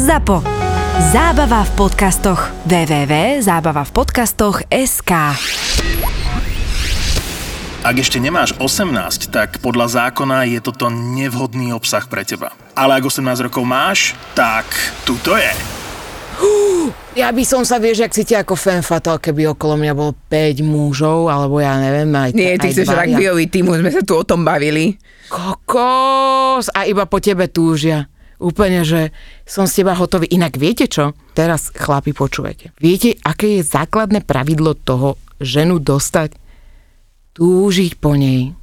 ZAPO. Zábava v podcastoch. www.zábavavpodcastoch.sk Ak ešte nemáš 18, tak podľa zákona je toto nevhodný obsah pre teba. Ale ak 18 rokov máš, tak tu to je. Ja by som sa, vieš, jak cíti ako fan fatal, keby okolo mňa bolo 5 mužov, alebo ja neviem, aj Nie, ty aj chceš rugbyový tým, už sme sa tu o tom bavili. Kokos! A iba po tebe túžia. Úplne, že som z teba hotový. Inak viete čo? Teraz, chlapi, počúvajte. Viete, aké je základné pravidlo toho ženu dostať? Túžiť po nej.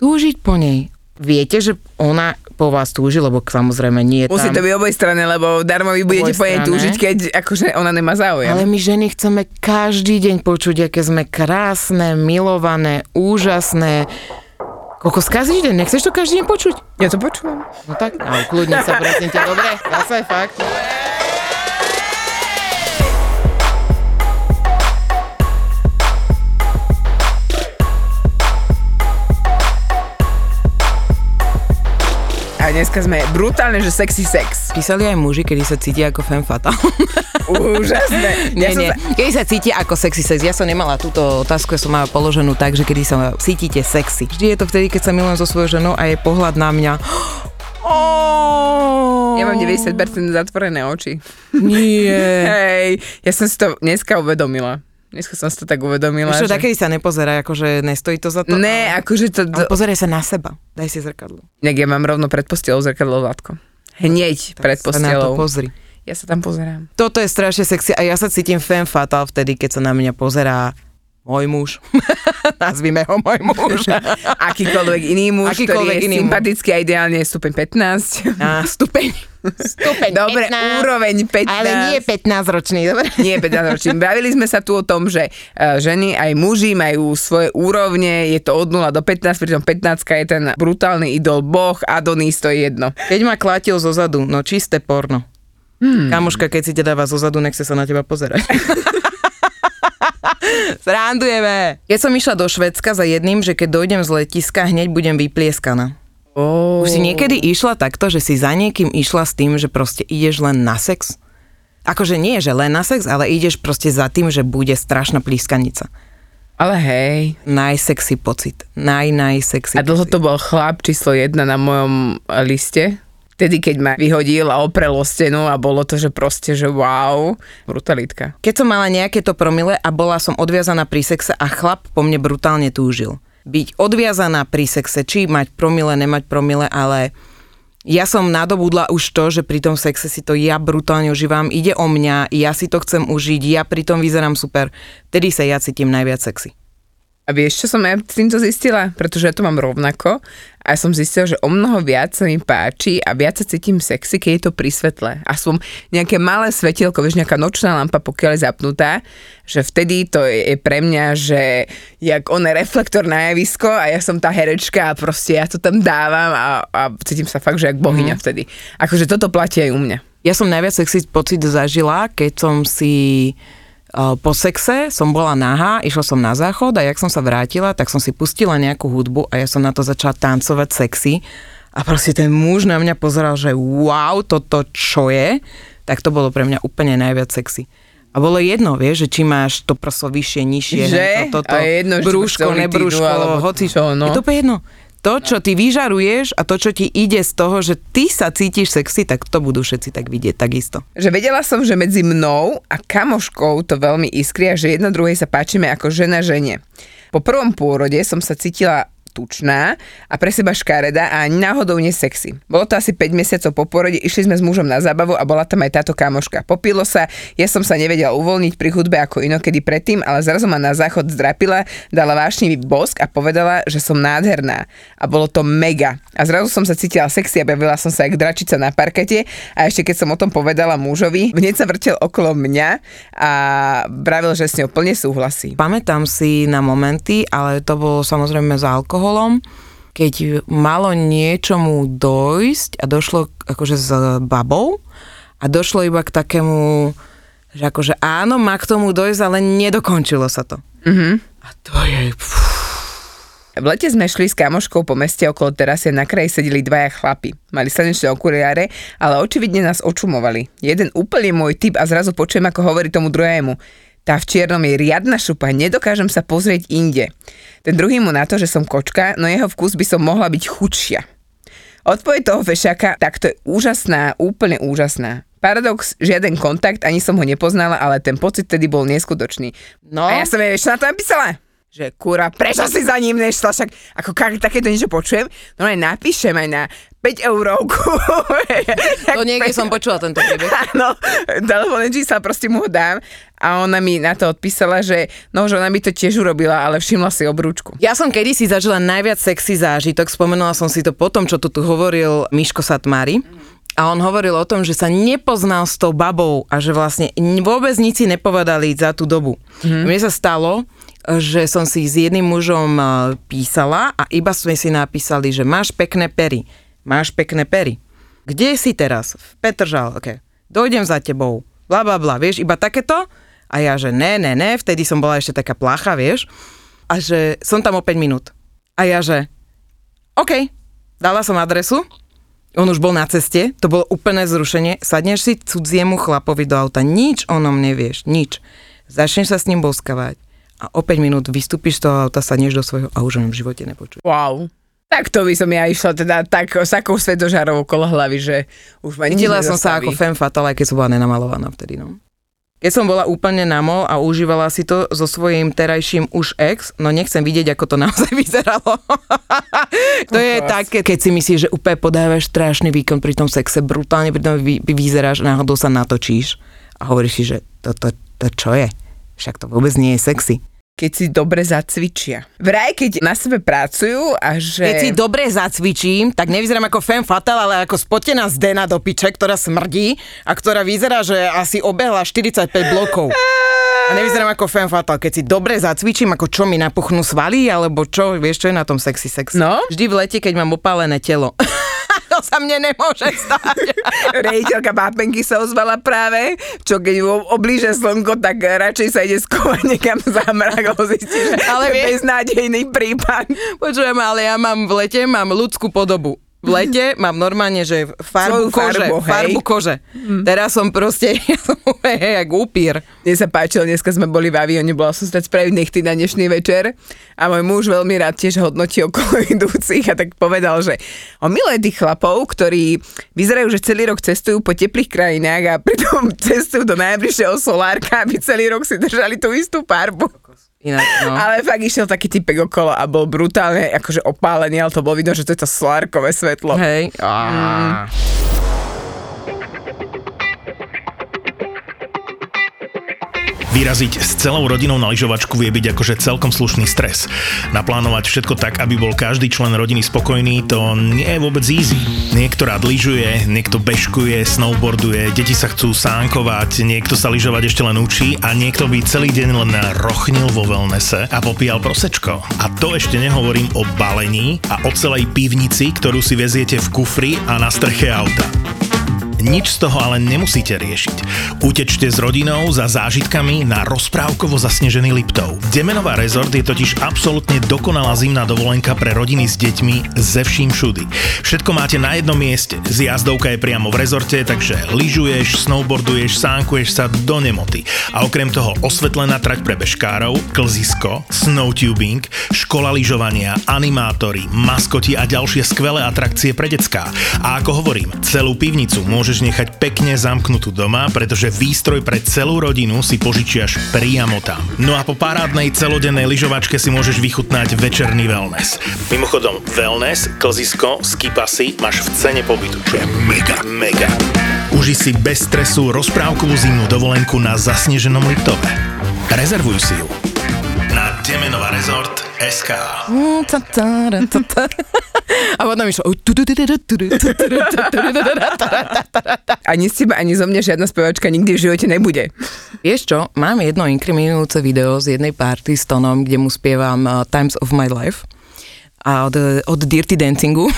Túžiť po nej. Viete, že ona po vás túži, lebo samozrejme nie je Musí tam... to byť oboj strany, lebo darmo vy budete po nej túžiť, keď akože ona nemá záujem. Ale my ženy chceme každý deň počuť, aké sme krásne, milované, úžasné. Koľko skazíš deň? Nechceš to každý deň počuť? Ja to počúvam. No tak, a kľudne sa prosím ťa, dobre? Zase fakt. Dneska sme brutálne, že sexy sex. Písali aj muži, kedy sa cítia ako femme fatale. Úžasné. nie, Ja nie. sa- Kedy sa cítia ako sexy sex? Ja som nemala túto otázku, ja som mala položenú tak, že kedy sa cítite sexy. Vždy je to vtedy, keď sa milujem so svojou ženou a je pohľad na mňa. Oh, Ja mám 90% zatvorené oči. Nie. Hej, ja som si to dneska uvedomila. Dneska som si to tak uvedomila. Čo, že... takedy sa nepozerá, akože nestojí to za to? Ne, akože to... Ale pozeraj sa na seba. Daj si zrkadlo. Nech ja mám rovno pred postelou zrkadlo Vládko. Hneď pred Sa na to postelou. pozri. Ja sa tam pozerám. Toto je strašne sexy a ja sa cítim femme fatal vtedy, keď sa na mňa pozerá môj muž. Nazvime ho môj muž. Akýkoľvek iný muž, Akýkoľvek ktorý je iný muž. sympatický a ideálne je stupeň 15. A stupeň. Stupeň Dobre, 15. úroveň 15. Ale nie 15 ročný, dobre? Nie 15 ročný. Bavili sme sa tu o tom, že eh, ženy aj muži majú svoje úrovne, je to od 0 do 15, pričom 15 je ten brutálny idol boh, Adonis, to je jedno. Keď ma klátil zo zadu, no čisté porno. Hmm. Kamoška, keď si ťa dáva zo zadu, nechce sa na teba pozerať. Srandujeme. Keď som išla do Švedska za jedným, že keď dojdem z letiska, hneď budem vyplieskaná. Oh. Už si niekedy išla takto, že si za niekým išla s tým, že proste ideš len na sex? Akože nie, že len na sex, ale ideš proste za tým, že bude strašná plískanica. Ale hej. Najsexy pocit. Naj, najsexy A dlho pocit. to bol chlap číslo 1 na mojom liste. Vtedy, keď ma vyhodil a oprel o stenu a bolo to, že proste, že wow, brutalitka. Keď som mala nejaké to promile a bola som odviazaná pri sexe a chlap po mne brutálne túžil. Byť odviazaná pri sexe, či mať promile, nemať promile, ale ja som nadobudla už to, že pri tom sexe si to ja brutálne užívam, ide o mňa, ja si to chcem užiť, ja pri tom vyzerám super, vtedy sa ja cítim najviac sexy. A vieš, čo som ja týmto zistila? Pretože ja to mám rovnako a som zistila, že o mnoho viac sa mi páči a viac sa cítim sexy, keď je to pri svetle. Aspoň nejaké malé svetielko, vieš, nejaká nočná lampa, pokiaľ je zapnutá, že vtedy to je, pre mňa, že jak on je reflektor na javisko a ja som tá herečka a proste ja to tam dávam a, a cítim sa fakt, že jak bohyňa mm. vtedy. Akože toto platí aj u mňa. Ja som najviac sexy pocit zažila, keď som si po sexe som bola nahá, išla som na záchod a jak som sa vrátila, tak som si pustila nejakú hudbu a ja som na to začala tancovať sexy a proste ten muž na mňa pozeral, že wow, toto čo je, tak to bolo pre mňa úplne najviac sexy. A bolo jedno, vieš, že či máš to prso vyššie, nižšie, Že? hej, to, toto, A je jedno, či brúško, nebrúško, hoci čo, no. Je to jedno. To, čo ty vyžaruješ a to, čo ti ide z toho, že ty sa cítiš sexy, tak to budú všetci tak vidieť takisto. že vedela som, že medzi mnou a kamoškou to veľmi iskria, že jedna druhej sa páčime ako žena žene. Po prvom pôrode som sa cítila tučná a pre seba škareda a ani náhodou nesexy. Bolo to asi 5 mesiacov po porode, išli sme s mužom na zábavu a bola tam aj táto kamoška. Popilo sa, ja som sa nevedela uvoľniť pri hudbe ako inokedy predtým, ale zrazu ma na záchod zdrapila, dala vášnivý bosk a povedala, že som nádherná. A bolo to mega. A zrazu som sa cítila sexy a bavila som sa jak dračica na parkete a ešte keď som o tom povedala mužovi, hneď sa vrtel okolo mňa a bravil, že s ňou plne súhlasí. Pamätám si na momenty, ale to bolo samozrejme s alkoholom, keď malo niečomu dojsť a došlo akože s babou a došlo iba k takému, že akože áno, má k tomu dojsť, ale nedokončilo sa to. Mhm. A to je... Pff, V lete sme šli s kamoškou po meste okolo terasy na kraji sedeli dvaja chlapi. Mali slnečné okuliare, ale očividne nás očumovali. Jeden úplne môj typ a zrazu počujem, ako hovorí tomu druhému. Tá v čiernom je riadna šupa, nedokážem sa pozrieť inde. Ten druhý mu na to, že som kočka, no jeho vkus by som mohla byť chudšia. Odpoveď toho fešaka, tak to je úžasná, úplne úžasná. Paradox, žiaden kontakt, ani som ho nepoznala, ale ten pocit tedy bol neskutočný. No. A ja som jej ešte na to napísala že kurva, prečo si za ním nešla, však ako ka- takéto niečo počujem, no aj napíšem aj na 5 eurovku. To niekde som počula tento príbeh. Áno, telefónne čísla proste mu ho dám a ona mi na to odpísala, že no, že ona by to tiež urobila, ale všimla si obrúčku. Ja som kedysi zažila najviac sexy zážitok, spomenula som si to potom, čo tu tu hovoril Miško Satmári. A on hovoril o tom, že sa nepoznal s tou babou a že vlastne vôbec nič si nepovedali za tú dobu. Mm. Mne sa stalo, že som si s jedným mužom e, písala a iba sme si napísali, že máš pekné pery. Máš pekné pery. Kde si teraz? V Petržalke. Dojdem za tebou. Bla, bla, bla. Vieš, iba takéto? A ja, že ne, ne, ne. Vtedy som bola ešte taká plácha, vieš. A že som tam o 5 minút. A ja, že OK, dala som adresu, on už bol na ceste, to bolo úplné zrušenie, sadneš si cudziemu chlapovi do auta, nič o ňom nevieš, nič. Začneš sa s ním boskavať a o 5 minút vystúpiš z toho auta, sadneš do svojho a už ho v živote nepočuj. Wow. Tak to by som ja išla teda tak s takou svetožárou okolo hlavy, že už ma Videla som sa ako femme fatale, keď som bola nenamalovaná vtedy, no. Keď som bola úplne namol a užívala si to so svojím terajším už ex, no nechcem vidieť, ako to naozaj vyzeralo. to je také, keď si myslíš, že úplne podávaš strašný výkon pri tom sexe, brutálne pri tom vy, vy vyzeráš, náhodou sa natočíš a hovoríš si, že to, to, to čo je? Však to vôbec nie je sexy. Keď si dobre zacvičia. Vraj, keď na sebe pracujú a že... Keď si dobre zacvičím, tak nevyzerám ako femme fatale, ale ako spotená zdena do piče, ktorá smrdí a ktorá vyzerá, že asi obehla 45 blokov. A nevyzerám ako femme fatale. Keď si dobre zacvičím, ako čo mi napuchnú svaly, alebo čo, vieš, čo je na tom sexy sex? No. Vždy v lete, keď mám opálené telo. to sa mne nemôže stať. Rejiteľka Pápenky sa ozvala práve, čo keď oblíže slnko, tak radšej sa ide skovať niekam za mrak, zistí, že Ale vie- beznádejný prípad. Počujem, ale ja mám v lete, mám ľudskú podobu. V lete mám normálne, že farbu Svoju kože. farbu, hej. farbu kože. Teraz som proste, ja som hej, jak upír. Mne sa páčilo, dneska sme boli v avióne, bola som stať spraviť nechty na dnešný večer a môj muž veľmi rád tiež hodnotí okolo idúcich a tak povedal, že on miluje tých chlapov, ktorí vyzerajú, že celý rok cestujú po teplých krajinách a pritom cestujú do najbližšieho solárka, aby celý rok si držali tú istú farbu. Inak, no. Ale fakt išiel taký typek okolo a bol brutálne akože opálený, ale to bolo vidno, že to je to solárkové svetlo. Hej. Á. Vyraziť s celou rodinou na lyžovačku vie byť akože celkom slušný stres. Naplánovať všetko tak, aby bol každý člen rodiny spokojný, to nie je vôbec easy. Niekto rád lyžuje, niekto bežkuje, snowboarduje, deti sa chcú sánkovať, niekto sa lyžovať ešte len učí a niekto by celý deň len rochnil vo wellnesse a popíjal prosečko. A to ešte nehovorím o balení a o celej pivnici, ktorú si veziete v kufri a na streche auta. Nič z toho ale nemusíte riešiť. Utečte s rodinou za zážitkami na rozprávkovo zasnežený Liptov. Demenová rezort je totiž absolútne dokonalá zimná dovolenka pre rodiny s deťmi ze vším všudy. Všetko máte na jednom mieste. Zjazdovka je priamo v rezorte, takže lyžuješ, snowboarduješ, sánkuješ sa do nemoty. A okrem toho osvetlená trať pre bežkárov, klzisko, snowtubing, škola lyžovania, animátory, maskoti a ďalšie skvelé atrakcie pre decká. A ako hovorím, celú pivnicu môžeš nechať pekne zamknutú doma, pretože výstroj pre celú rodinu si požičiaš priamo tam. No a po parádnej celodennej lyžovačke si môžeš vychutnať večerný wellness. Mimochodom, wellness, klzisko, skipasy máš v cene pobytu, čo je mega, mega. Uži si bez stresu rozprávkovú zimnú dovolenku na zasneženom Liptove. Rezervuj si ju na rezort SK. Mm. A potom išlo... Ani z teba, ani zo mňa žiadna spevačka nikdy v živote nebude. Vieš čo, mám jedno inkriminujúce video z jednej party s Tonom, kde mu spievam uh, Times of My Life a od, od Dirty Dancingu.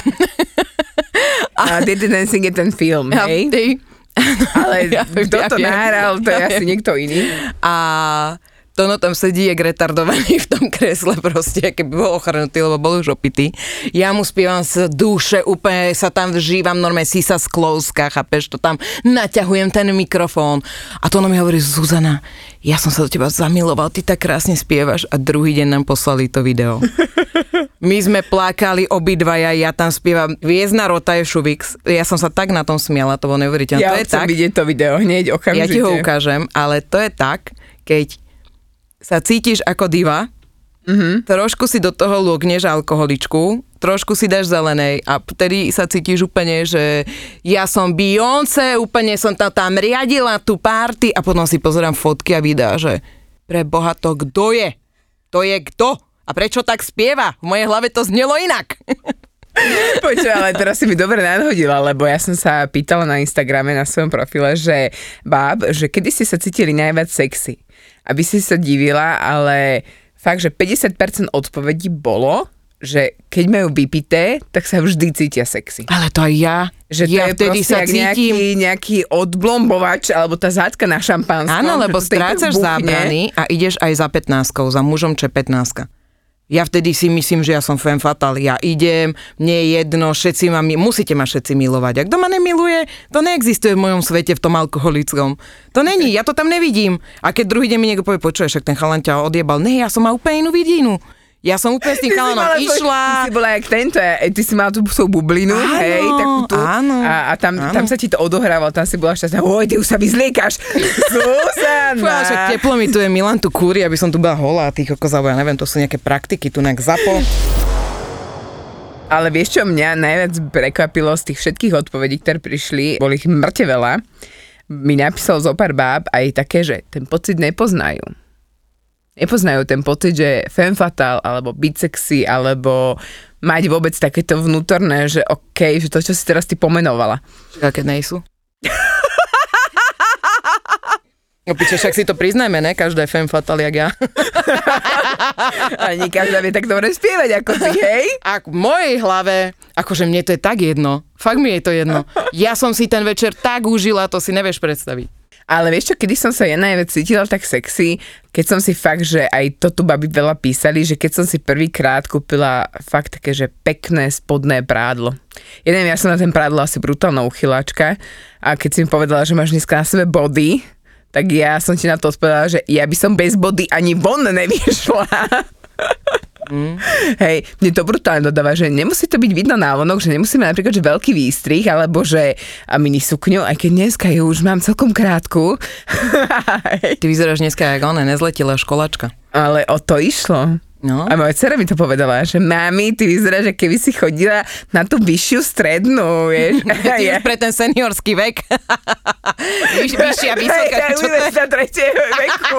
A Dirty Dancing je ten film, hej? Ale Ja kto ja to nahral, to je Ja asi niekto iný. A Tono tam sedí, je retardovaný v tom kresle proste, keby bol ochrnutý, lebo bol už opitý. Ja mu spievam z duše, úplne sa tam vžívam, normálne si sa sklouska, chápeš, to tam naťahujem ten mikrofón. A Tono mi hovorí, Zuzana, ja som sa do teba zamiloval, ty tak krásne spievaš a druhý deň nám poslali to video. My sme plakali obidvaja, ja tam spievam Viezna Rota je Šuvix. Ja som sa tak na tom smiala, to bolo neuveriteľné. Ja to je chcem tak, vidieť to video hneď okamžite. ja ti ho ukážem, ale to je tak, keď sa cítiš ako diva, mm-hmm. trošku si do toho lúkneš alkoholičku, trošku si dáš zelenej a vtedy sa cítiš úplne, že ja som Beyoncé, úplne som tam, tam riadila tú party a potom si pozerám fotky a videá, že pre Boha to kto je? To je kto? A prečo tak spieva? V mojej hlave to znelo inak. Počuj, ale teraz si mi dobre nadhodila, lebo ja som sa pýtala na Instagrame, na svojom profile, že báb, že kedy ste sa cítili najviac sexy. Aby si sa divila, ale fakt, že 50% odpovedí bolo, že keď majú vypité, tak sa vždy cítia sexy. Ale to aj ja. Že to ja je vtedy sa cítim... nejaký, nejaký odblombovač, alebo tá zátka na šampanskom. Áno, lebo strácaš buchne. zábrany a ideš aj za 15 za mužom, čo je 15 ja vtedy si myslím, že ja som femme fatal. Ja idem, mne je jedno, všetci ma, mi- musíte ma všetci milovať. A kto ma nemiluje, to neexistuje v mojom svete, v tom alkoholickom. To není, ja to tam nevidím. A keď druhý deň mi niekto povie, počuješ, však ten chalan ťa odjebal. Ne, ja som mal úplne inú vidinu. Ja som úplne s tým chalanom išla. Ty si bola jak tento, e, ty si mala tú svoju bublinu, Áno, hej, takú tú. áno, a, a tam, áno. tam sa ti to odohrávalo, tam si bola šťastná. Oj, ty už sa vyzliekaš. Fú, ale však Zuzana. teplo mi tu je Milan tu kúri, aby som tu bola holá, kokos, alebo ja neviem, to sú nejaké praktiky, tu nejak zapo. Ale vieš, čo mňa najviac prekvapilo z tých všetkých odpovedí, ktoré prišli, boli ich mŕte veľa, mi napísal zo pár báb aj také, že ten pocit nepoznajú. Nepoznajú ten pocit, že femme fatale, alebo byť sexy, alebo mať vôbec takéto vnútorné, že OK, že to, čo si teraz ty pomenovala. Aké nejsú? No piče, však si to priznajme, ne? Každá je femme fatale, jak ja. A nie každá vie tak dobre spievať ako ty, hej? A v mojej hlave, akože mne to je tak jedno. Fakt mi je to jedno. Ja som si ten večer tak užila, to si nevieš predstaviť. Ale vieš čo, kedy som sa ja najviac cítila tak sexy, keď som si fakt, že aj to tu baby veľa písali, že keď som si prvýkrát kúpila fakt také, že pekné spodné prádlo. Ja neviem, ja som na ten prádlo asi brutálna uchyláčka a keď si mi povedala, že máš dneska na sebe body, tak ja som ti na to odpovedala, že ja by som bez body ani von nevyšla. Mm. Hej, mne to brutálne dodáva, že nemusí to byť vidno návonok, že nemusíme napríklad, že veľký výstrih, alebo že a mini sukňu, aj keď dneska ju už mám celkom krátku. Ty vyzeráš dneska jak ona, nezletila školačka. Ale o to išlo. No. A moja dcera mi to povedala, že mami, ty vyzeráš, že keby si chodila na tú vyššiu strednú, vieš. Ty už pre ten seniorský vek. Vyš, vyššia, vysoká. Hej, čo to je? ja tretieho veku.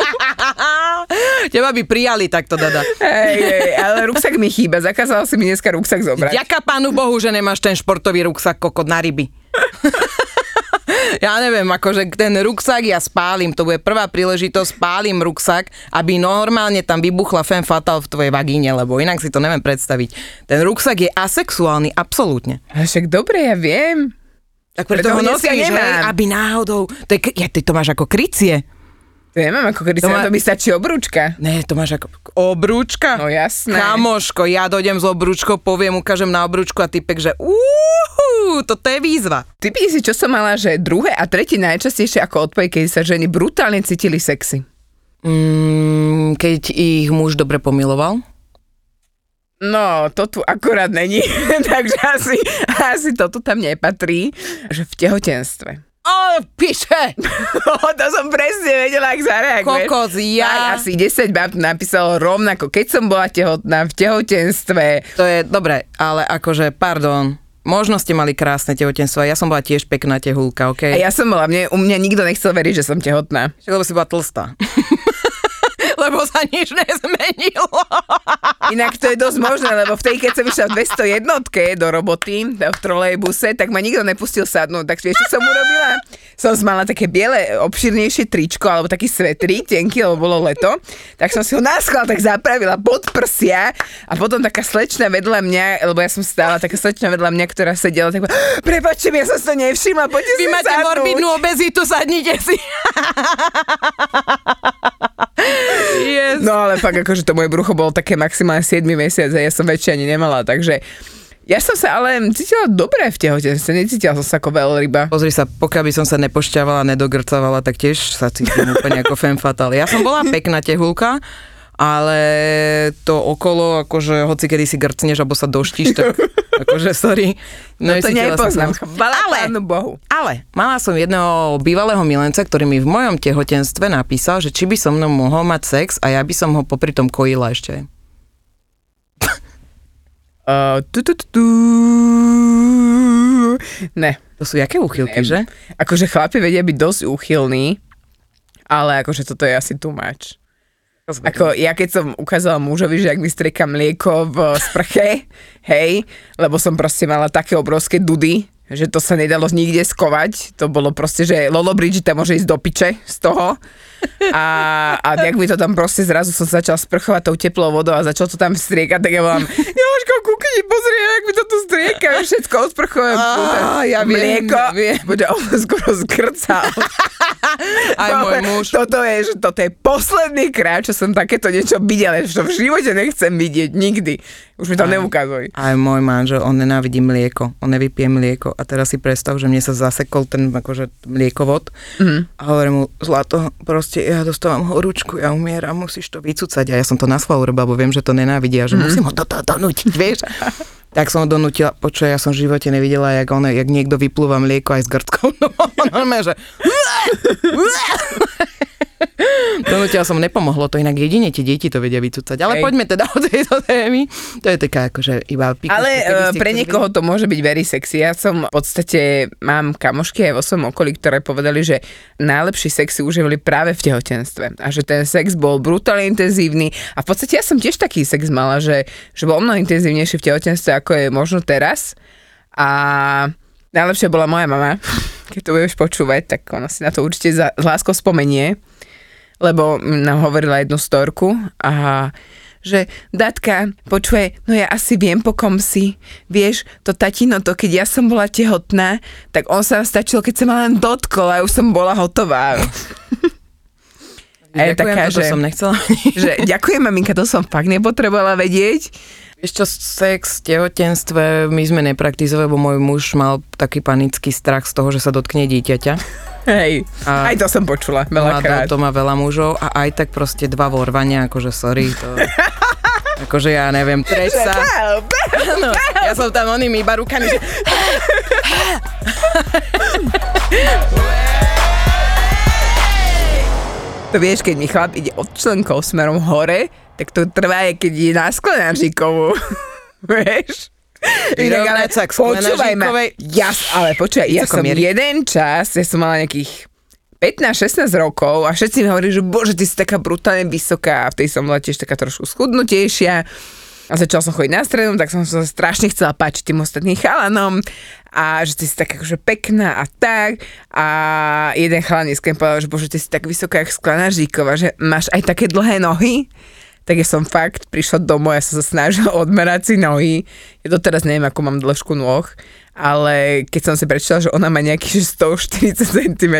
Teba by prijali takto, dada. Hej, hej, ale ruksak mi chýba, zakázala si mi dneska ruksak zobrať. Ďaká pánu Bohu, že nemáš ten športový ruksak kokot na ryby. ja neviem, akože ten ruksak ja spálim, to bude prvá príležitosť, spálim ruksak, aby normálne tam vybuchla femme fatal v tvojej vagíne, lebo inak si to neviem predstaviť. Ten ruksak je asexuálny, absolútne. A však dobre, ja viem. Tak Preto ho dneska nosíš, aby náhodou, to je, ja, ty to máš ako krycie. Nemám ako kedy To sa má- na to mi stačí obrúčka. Ne, to máš ako obrúčka. No jasné. Kamoško, ja dojdem s obrúčkou, poviem, ukážem na obrúčku a typek, že úhú, toto je výzva. Typni si, čo som mala, že druhé a tretie najčastejšie ako odpoveď, keď sa ženy brutálne cítili sexy. Mm, keď ich muž dobre pomiloval. No, to tu akurát není, takže asi, asi toto tam nepatrí, že v tehotenstve. O, piše! No, to som presne vedela, ak zareaguješ. Kokos, ja- Tak, asi 10 bab napísalo rovnako, keď som bola tehotná v tehotenstve. To je dobre, ale akože, pardon, možno ste mali krásne tehotenstvo a ja som bola tiež pekná tehulka, A OK? ja som bola, mne, u mňa nikto nechcel veriť, že som tehotná. Však, Lebo si bola tlstá. Lebo sa nič nezmenilo. Inak to je dosť možné, lebo vtedy, keď som išla v 201 do roboty, v trolejbuse, tak ma nikto nepustil sadnúť. Tak vieš, čo som urobila? Som mala také biele, obširnejšie tričko, alebo taký svetrík, tenký, lebo bolo leto. Tak som si ho náschval tak zapravila pod prsia a potom taká slečna vedľa mňa, lebo ja som stála, taká slečna vedľa mňa, ktorá sedela, tak prepačte mi, ja som si to nevšimla, poďte Vy si máte sadnúť." morbidnú obezitu, sadnite si. Yes. No ale fakt akože to moje brucho bolo také maximálne 7 mesiac a ja som väčšie ani nemala, takže ja som sa ale cítila dobre v tehotenstve, necítila som sa ako veľryba. Pozri sa, pokiaľ by som sa nepošťavala, nedogrcavala, tak tiež sa cítim úplne ako femme fatale. Ja som bola pekná tehulka, ale to okolo, akože hoci kedy si grcneš alebo sa doštíš, tak akože sorry. No to necítila som nepoznám, chvala pánu Bohu. Ale mala som jedného bývalého milenca, ktorý mi v mojom tehotenstve napísal, že či by so mnou mohol mať sex a ja by som ho popri tom kojila ešte. Uh, tu, tu, tu, tu. Ne. To sú jaké úchylky, že? Akože chlapi vedia byť dosť úchylní, ale akože toto je asi too much. Ako ja keď som ukázala mužovi, že ak mi strieka mlieko v sprche, hej, lebo som proste mala také obrovské dudy, že to sa nedalo nikde skovať. To bolo proste, že Lolo Bridgita môže ísť do piče z toho. A, a jak mi to tam proste zrazu som sa začal sprchovať tou teplou vodou a začal to tam striekať, tak ja volám, Jožko, kúkni, pozri, jak mi to tu strieka, všetko osprchové. Á, ja mlieko. viem. Bože, on skoro zkrcal. Aj môj muž. Toto je, že toto je posledný krát, čo som takéto niečo videla, že to v živote nechcem vidieť, nikdy. Už mi to neukazuj. Aj môj manžel, on nenávidí mlieko, on nevypije mlieko a teraz si predstav, že mne sa zasekol ten akože mliekovod mm. a hovorím mu, zlato, proste ja dostávam horúčku, ja umieram, musíš to vycúcať a ja som to na schvál urobil, lebo viem, že to nenávidí a že mm. musím ho do toho donútiť, vieš. tak som ho donútila, počuj, ja som v živote nevidela, jak, on, jak niekto vyplúva mlieko aj s grtkou. No, normálne, že... Donútila som, nepomohlo to, inak jedine tie deti to vedia vycúcať. Ale Hej. poďme teda od tejto témy. To je taká akože iba pikuška, Ale uh, ste pre niekoho to môže byť very sexy. Ja som v podstate, mám kamošky aj vo svojom okolí, ktoré povedali, že najlepší sex si užívali práve v tehotenstve. A že ten sex bol brutálne intenzívny. A v podstate ja som tiež taký sex mala, že, že bol mnoho intenzívnejší v tehotenstve, ako je možno teraz. A najlepšia bola moja mama. Keď to budeš počúvať, tak ona si na to určite za, s láskou spomenie lebo nám hovorila jednu storku a že Datka, počuje, no ja asi viem po kom si, vieš, to tatino to, keď ja som bola tehotná, tak on sa stačil, keď sa ma len dotkol a už som bola hotová. A je taká, že, som nechcela. že ďakujem maminka, to som fakt nepotrebovala vedieť. Vieš čo, sex v tehotenstve my sme nepraktizovali, lebo môj muž mal taký panický strach z toho, že sa dotkne dieťaťa. Hej, A- aj to som počula veľakrát. to, to má veľa mužov a aj tak proste dva vorvania, akože sorry, to... akože ja neviem, treť sa... No, ja som tam oným iba rukami, že... To vieš, keď mi chlap ide od členkov smerom hore, tak to trvá, keď je na sklenáčikovú. vieš? Vyrovnať sa k počúvaj ma. Jas, ale počúvaj, ja som jeden čas, ja som mala nejakých 15-16 rokov a všetci mi hovorili, že bože, ty si taká brutálne vysoká a v tej som bola tiež taká trošku schudnutejšia a začala som chodiť na strednú, tak som sa strašne chcela páčiť tým ostatným chalanom a že ty si taká akože pekná a tak. A jeden chalan dneska mi povedal, že bože, ty si tak vysoká jak sklená žíkova, že máš aj také dlhé nohy tak ja som fakt prišla domov, ja som sa snažila odmerať si nohy. Ja doteraz neviem, ako mám dĺžku nôh, ale keď som si prečítala, že ona má nejakých 140 cm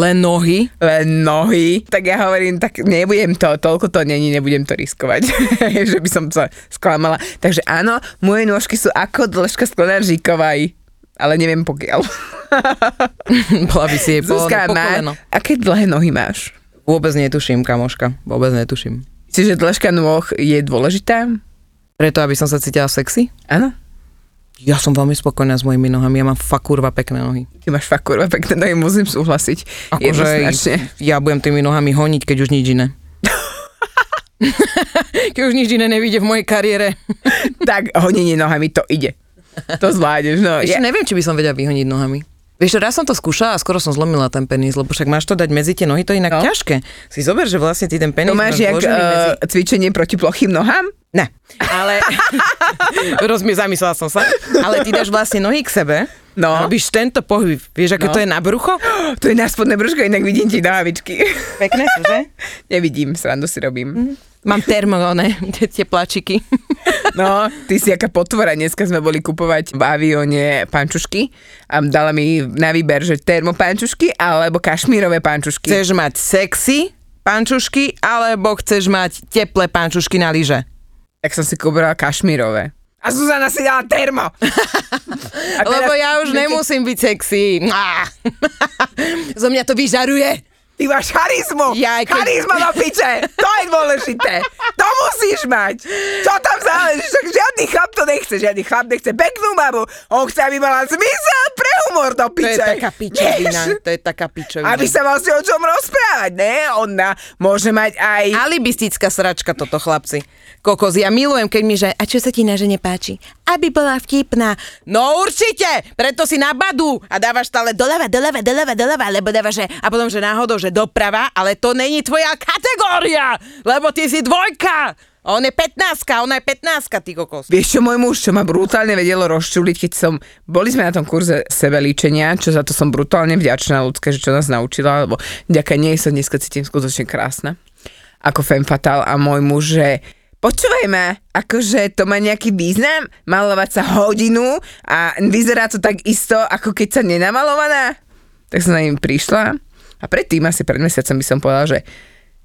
Len nohy. len nohy, tak ja hovorím, tak nebudem to, toľko to není, nebudem to riskovať, že by som sa sklamala. Takže áno, moje nôžky sú ako dĺžka sklenáříkovej, ale neviem pokiaľ. Bola by si jej Zuzka po má, aké dlhé nohy máš? Vôbec netuším, kamoška. Vôbec netuším. Čiže dĺžka nôh je dôležitá? Preto, aby som sa cítila sexy? Áno? Ja som veľmi spokojná s mojimi nohami. Ja mám fakt kurva pekné nohy. Ty máš fakt kurva pekné nohy, musím súhlasiť. Akože ja budem tými nohami honiť, keď už nič iné. keď už nič iné nevíde v mojej kariére. tak honenie nohami to ide. To zvládneš, no. Ešte Ja, neviem, či by som vedela vyhoniť nohami. Vieš, raz som to skúšala a skoro som zlomila ten penis, lebo však máš to dať medzi tie nohy, to je inak No. ťažké. Si zober, že vlastne ty ten penis to máš jak vložený medzi... uh, cvičenie proti plochým nohám? Ne, ale rozumie, zamyslela som sa. Ale ty dáš vlastne nohy k sebe No. a robíš tento pohyb. Vieš, ako No. to je na brucho? To je na spodné brúško, inak vidím ti nohavičky. Pekné sú, že? Nevidím, srandu si robím. Mám termo, ne, tie plačiky. No, ty si aká potvora. Dneska sme boli kupovať v avióne pančušky a dala mi na výber, že termopančušky alebo kašmírové pančušky. Chceš mať sexy pančušky, alebo chceš mať teplé pančušky na lyže? Tak som si kúpila kašmírové. A Zuzana si dala termo. A Lebo teraz- ja už nemusím byť sexy. Zo mňa to vyžaruje. Ty máš charizmu. Ja, keď- Charizma do piče. To je dôležité. To musíš mať. Čo tam záleží? Však žiadny chlap to nechce. Žiadny chlap nechce peknú babu. On chce, aby mala zmysel pre humor do To piče. je taká pičovina. Vieš? To je taká pičovina. Aby sa si o čom rozprávať, ne? Ona môže mať aj... Alibistická sračka toto, chlapci. Kokos, ja milujem, keď mi že, a čo sa ti na žene páči? Aby bola vtipná. No určite, preto si na badu a dávaš stále doľava, doľava, doľava, doľava, lebo dávaš, že, a potom, že náhodou, že doprava, ale to není tvoja kategória, lebo ty si dvojka. A on je 15, ona je 15, ty kokos. Vieš čo, môj muž, čo ma brutálne vedelo rozčuliť, keď som, boli sme na tom kurze sebelíčenia, čo za to som brutálne vďačná ľudské, že čo nás naučila, lebo vďaka nej sa dneska cítim skutočne krásna. Ako femme fatale a môj muž, že počúvaj ma, akože to má nejaký význam, malovať sa hodinu a vyzerá to tak isto, ako keď sa nenamalovaná. Tak som na ním prišla a predtým asi pred mesiacom by som povedala, že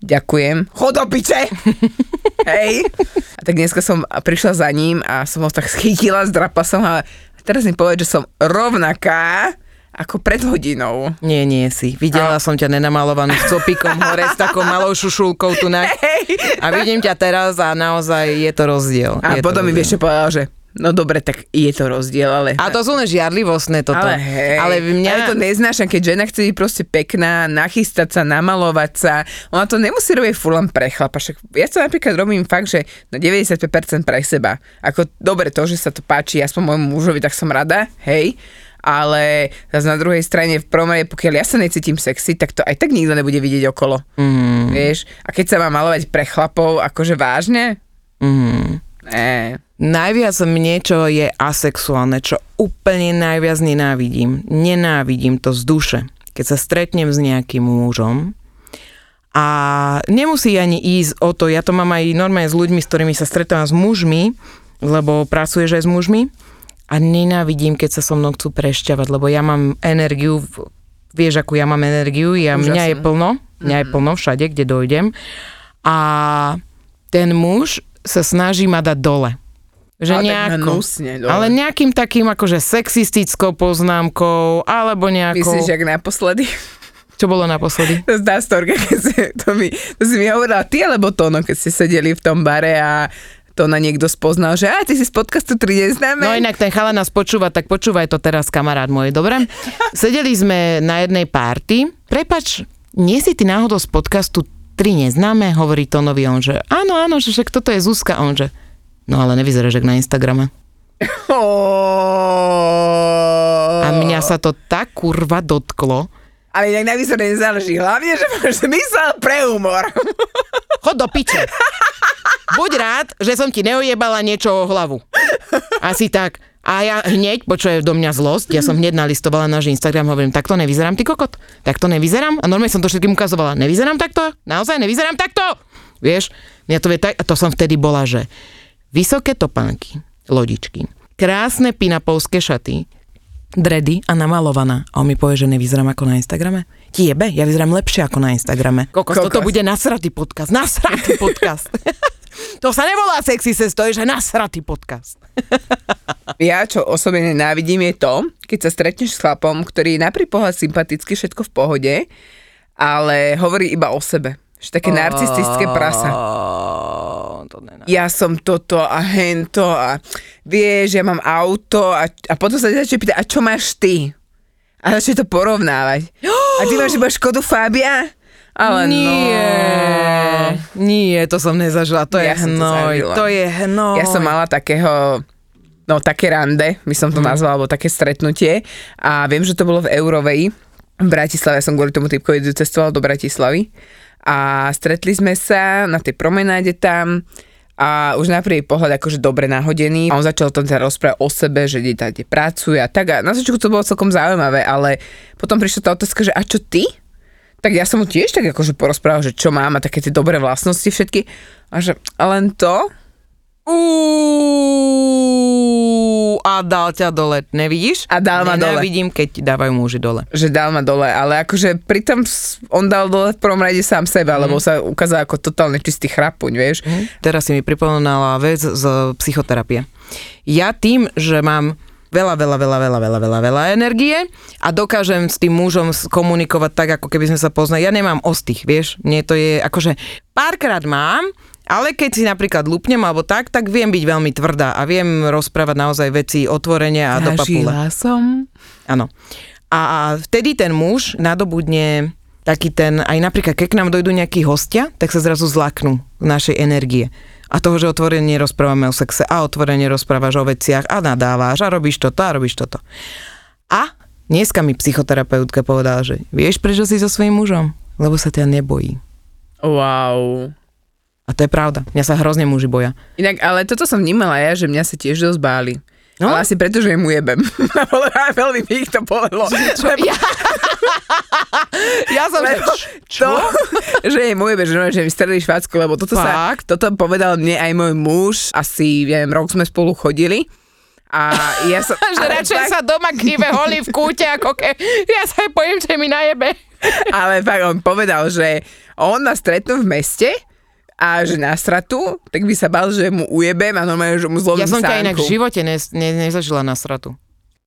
ďakujem, chod do piče! Hej. A tak dneska som prišla za ním a som ho tak schytila, zdrapla som ho a teraz mi povedať, že som rovnaká ako pred hodinou. Nie, nie si. Videla som ťa nenamalovanú s copíkom hore, s takou malou šušulkou tu na... Hej. A vidím ťa teraz a naozaj je to rozdiel. A je to potom mi vieš čo povedal, že no dobre, tak je to rozdiel, ale... A to sú len žiarlivostné toto. ale hej, ale mňa... ale to neznášam, keď žena chce byť proste pekná, nachystať sa, namalovať sa. Ona to nemusí robiť furt len pre chlapa. Však ja to napríklad robím fakt, že na 95% pre seba. Ako dobre to, že sa to páči aspoň môjmu mužovi, tak som rada, hej. Ale zase na druhej strane v prvom rade, pokiaľ ja sa necítim sexy, tak to aj tak nikto nebude vidieť okolo. Mm. Vieš? A keď sa má malovať pre chlapov, akože vážne? Mm. Ne. Najviac mne, čo je asexuálne, čo úplne najviac nenávidím. Nenávidím to z duše. Keď sa stretnem s nejakým mužom a nemusí ani ísť o to, ja to mám aj normálne s ľuďmi, s ktorými sa stretávam s mužmi, lebo pracuješ aj s mužmi a nenávidím, keď sa so mnou chcú prešťavať, lebo ja mám energiu, vieš, akú ja mám energiu, ja, mňa je plno, mňa je plno všade, kde dojdem a ten muž sa snaží ma dať dole. Že Ale nejako, hnusne dole. ale nejakým takým akože sexistickou poznámkou, alebo nejakou... Myslíš, jak naposledy? Čo bolo naposledy? To zdá storka, keď si, to, mi, to si mi hovorila ty alebo to, no, keď ste sedeli v tom bare a to na niekto spoznal, že a ty si z podcastu 3 neznáme. No inak ten chala nás počúva, tak počúvaj to teraz, kamarát môj, dobre? Sedeli sme na jednej párty. Prepač, nie si ty náhodou z podcastu 3 neznáme? Hovorí to nový on, že áno, áno, že však toto je Zuzka. On, že no ale nevyzeráš jak na Instagrame. A mňa sa to tak kurva dotklo. Ale inak na výsledne nezáleží. Hlavne, že máš zmysel pre humor. Chod do piče. Buď rád, že som ti neojebala niečo o hlavu. Asi tak. A ja hneď, počuje do mňa zlosť, ja som hneď nalistovala náš Instagram, hovorím, takto nevyzerám, ty kokot, takto nevyzerám. A normálne som to všetkým ukazovala, nevyzerám takto, naozaj nevyzerám takto. Vieš, ja to vie tak, a to som vtedy bola, že vysoké topánky, lodičky, krásne pinapovské šaty, dredy a namalovaná. A on mi povie, že nevyzerám ako na Instagrame. Ti jebe, ja vyzerám lepšie ako na Instagrame. Kokos, Kokos. toto bude nasratý podcast, nasratý podcast. to sa nevolá sexy ses, to je, že nasratý podcast. Ja, čo osobne nenávidím, je to, keď sa stretneš s chlapom, ktorý je na pohľad sympatický, všetko v pohode, ale hovorí iba o sebe. Že také narcistické prasa. To ja som toto a hento a vieš, ja mám auto a, a potom sa začne pýtať, a čo máš ty? A začne to porovnávať. A ty máš iba Škodu Fabia? Ale nie, no. nie, to som nezažila, to Ja je to hnoj, zažila. to je hnoj. Ja som mala takého, no také rande, by som to Mhm. nazvala, alebo také stretnutie. A viem, že to bolo v Eurovej v Bratislave. Ja som kvôli tomu typkovi cestovala do Bratislavy. A stretli sme sa na tej promenáde tam a už na prvý pohľad akože dobre nahodený. A on začal tam teda rozprávať o sebe, že kde pracuje a tak. A na začiatku to bolo celkom zaujímavé, ale potom prišla tá otázka, že a čo ty? Tak ja som mu tiež tak akože porozprával, že čo mám a také tie dobré vlastnosti všetky. A že len to, Uú, a dal ťa dole. Nevidíš? A dal ma dole. Nenávidím, keď ti dávajú muži dole. že dal ma dole, ale akože pritom on dal dole v prvom rade sám seba, Mhm. lebo sa ukázal ako totálne čistý chrapuň, vieš. Teraz si mi pripomínala vec z psychoterapie. Ja tým, že mám veľa, veľa, veľa, veľa, veľa, veľa, veľa energie a dokážem s tým mužom komunikovať tak, ako keby sme sa poznali. Ja nemám ostých, vieš. Mne to je, akože párkrát mám, ale keď si napríklad lupnem alebo tak, tak viem byť veľmi tvrdá a viem rozprávať naozaj veci otvorene a do papule. Zažila som. Áno. A vtedy ten muž nadobudne taký ten, aj napríklad, keď k nám dojdú nejakí hostia, tak sa zrazu zlaknú z našej energie. A toho, že otvorene rozprávame o sexe a otvorene rozprávaš o veciach a nadávaš a robíš toto a robíš toto. A dneska mi psychoterapeutka povedala, že vieš, prečo si so svojím mužom? Lebo sa ťa nebojí. Wow. A to je pravda. Mňa sa hrozne muži boja. Inak, ale toto som vnímala ja, že mňa sa tiež dosť báli. No? Ale asi preto, že mu jebem. Veľmi mi ich to bolelo. Čo? Ja, ja som... Lebo to, že je mu jebe, že, no, že mi strelili švácku, lebo toto, sa, Fakt? toto povedal mne aj môj muž. Asi, ja neviem, rok sme spolu chodili. A ja som... že radšej fakt- sa doma krive holí v kúte, ako ke... Ja sa aj bojím, že mi najebe. Ale fakt on povedal, že on ma stretnú v meste a že na stratu, tak by sa bal, že mu ujebem a normálne, že mu zlomím Ja som ťa inak v živote ne, ne, nezažila na stratu.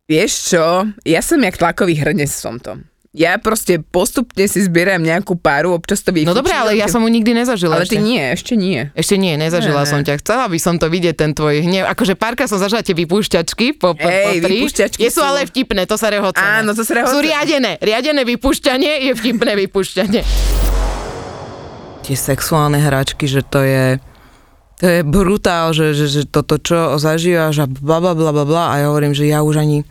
Vieš čo, ja som jak tlakový hrnec som to. Ja proste postupne si zbieram nejakú páru, občas to vyfučím. No dobre, ale ja som mu nikdy nezažila. Ale ešte. ty nie, ešte nie. Ešte nie, nezažila Ne. som ťa. Chcela by som to vidieť, ten tvoj hnev. Akože párka som zažila tie vypúšťačky po, po, Ej, po tri. Je sú ale vtipné, to sa rehoceme. Áno, to sa rehoceme. Sú riadené. Riadené vypúšťanie je vtipné vypúšťanie. Tie sexuálne hračky, že to je... To je brutál, že, že, že toto, čo zažívaš a bla bla bla bla a ja hovorím, že ja už ani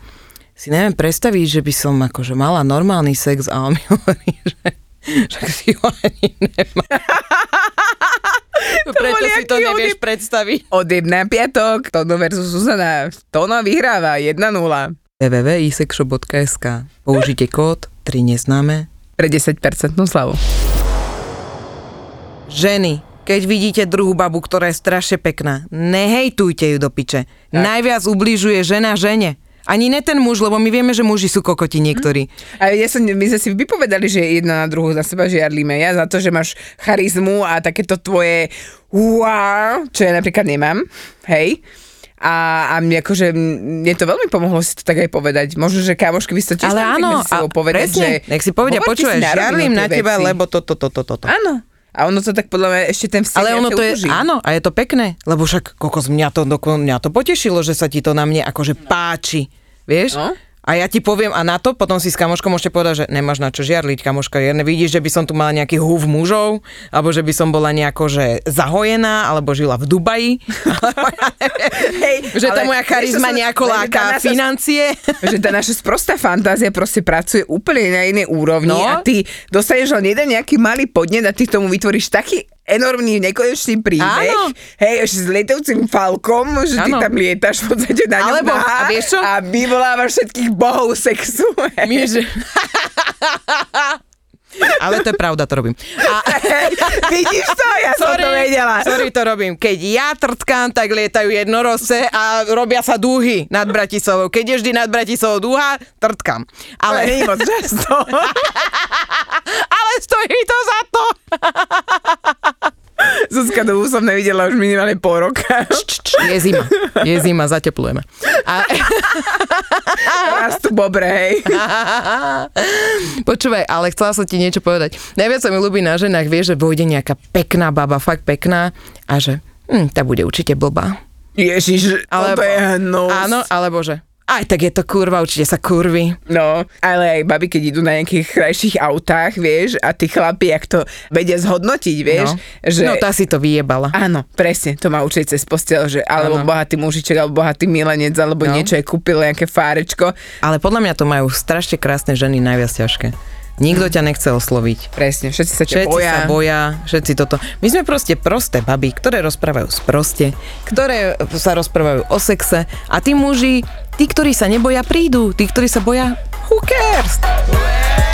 si neviem predstaviť, že by som akože mala normálny sex a on mi hovorí, že však si ho ani nemá. Preto si to nevieš odjeb- predstaviť. Od na piatok, Tono versus Zuzana. Tono vyhráva 1-0. www.isexshop.sk Použite kód 3 neznáme. Pre 10% slavu. Ženy, keď vidíte druhú babu, ktorá je strašne pekná, nehejtujte ju do piče. Tak. Najviac ubližuje žena žene. Ani ne ten muž, lebo my vieme, že muži sú kokoti niektorí. A ja som, my sme si vypovedali, že jedna na druhú za seba žiarlíme. Ja za to, že máš charizmu a takéto tvoje wow, čo ja napríklad nemám. Hej. A, a mne akože, mne to veľmi pomohlo si to tak aj povedať. Možno, že kámošky by ste to tiež Ale áno, a povedať, presne, že... nech si povedia, počúvaj, si na na teba, lebo toto, toto, toto. To. Áno. A ono to tak podľa mňa ešte ten vzťah Ale ono to je, udrží. áno, a je to pekné, lebo však kokos, mňa to, dokon, mňa to potešilo, že sa ti to na mne akože páči, vieš? No. A ja ti poviem, a na to potom si s kamoškou môžete povedať, že nemáš na čo žiarliť, kamoška. Ja nevidíš, že by som tu mala nejaký húv mužov, alebo že by som bola nejako, že zahojená, alebo žila v Dubaji. alebo ja neviem, Hej, že tá moja charizma som- nejako láka naša- financie. že tá naša sprostá fantázia proste pracuje úplne na inej úrovni No. a ty dostaneš len jeden nejaký malý podnet a ty tomu vytvoríš taký enormný nekonečný príbeh. Áno. Hej, ešte s lietajúcim falkom, že ty Áno. tam lietaš v podstate na ňom Alebo- nahá a vieš čo? a vyvolávaš všetkých bohov sexu. My, že... Ale to je pravda, to robím. A, Vidíš to? Ja som to vedela. sorry, to robím. Keď ja trtkám, tak lietajú jednorožce a robia sa dúhy nad Bratislavou. Keď je vždy nad Bratislavou dúha, trtkám. Ale je moc často. ale stojí to za to. Zuzka, to už som nevidela už minimálne pol roka. Je zima. Je zima, zateplujeme. A, tu bobre, hej. počúvaj, ale chcela som ti niečo povedať. Najviac sa mi ľúbi na ženách, vieš, že vojde nejaká pekná baba, fakt pekná a že hm, tá bude určite blbá. Ježiš, Alebo, toto je hnus. Áno, alebo že aj tak je to kurva, určite sa kurvy. No, ale aj baby, keď idú na nejakých krajších autách, vieš, a tí chlapi, jak to vedia zhodnotiť, vieš, no. že... no tá si to vyjebala. Áno, presne, to má určite cez postel, že alebo Áno. bohatý mužiček, alebo bohatý milenec, alebo No. niečo je kúpil, nejaké fárečko. Ale podľa mňa to majú strašne krásne ženy najviac ťažké. Nikto ťa nechce osloviť. Presne, všetci sa ťa Všetci boja. sa boja, všetci toto. My sme proste prosté baby, ktoré rozprávajú sproste, ktoré sa rozprávajú o sexe a tí muži, tí, ktorí sa neboja, prídu. Tí, ktorí sa boja, who cares? Ty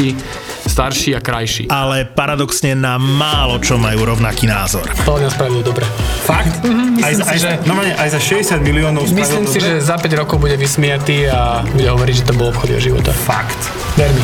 starší a krajší. ale paradoxne na málo čo majú rovnaký názor. To nás spravilo dobre. Fakt? aj, za, si, aj, že- no, aj za 60 miliónov Myslím si, dobre? že za 5 rokov bude vysmiatý a bude hovoriť, že to bol obchod jeho života. Fakt. Ver mi.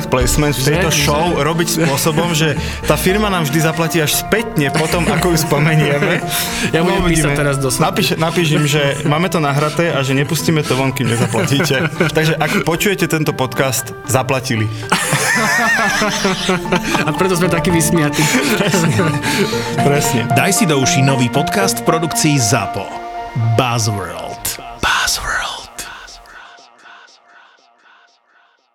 placement v tejto Že- show robiť spôsobom, že tá firma nám vždy zaplatí až spätne potom, ako ju spomenieme. Ja budem písať teraz do. Napíš, napíš im, že máme to nahraté a že nepustíme to von, kým nezaplatíte. Takže ak počujete tento podcast, zaplatili. A preto sme takí vysmiatí. Presne. Daj si do uší nový podcast v produkcii ZAPO. Buzzworld.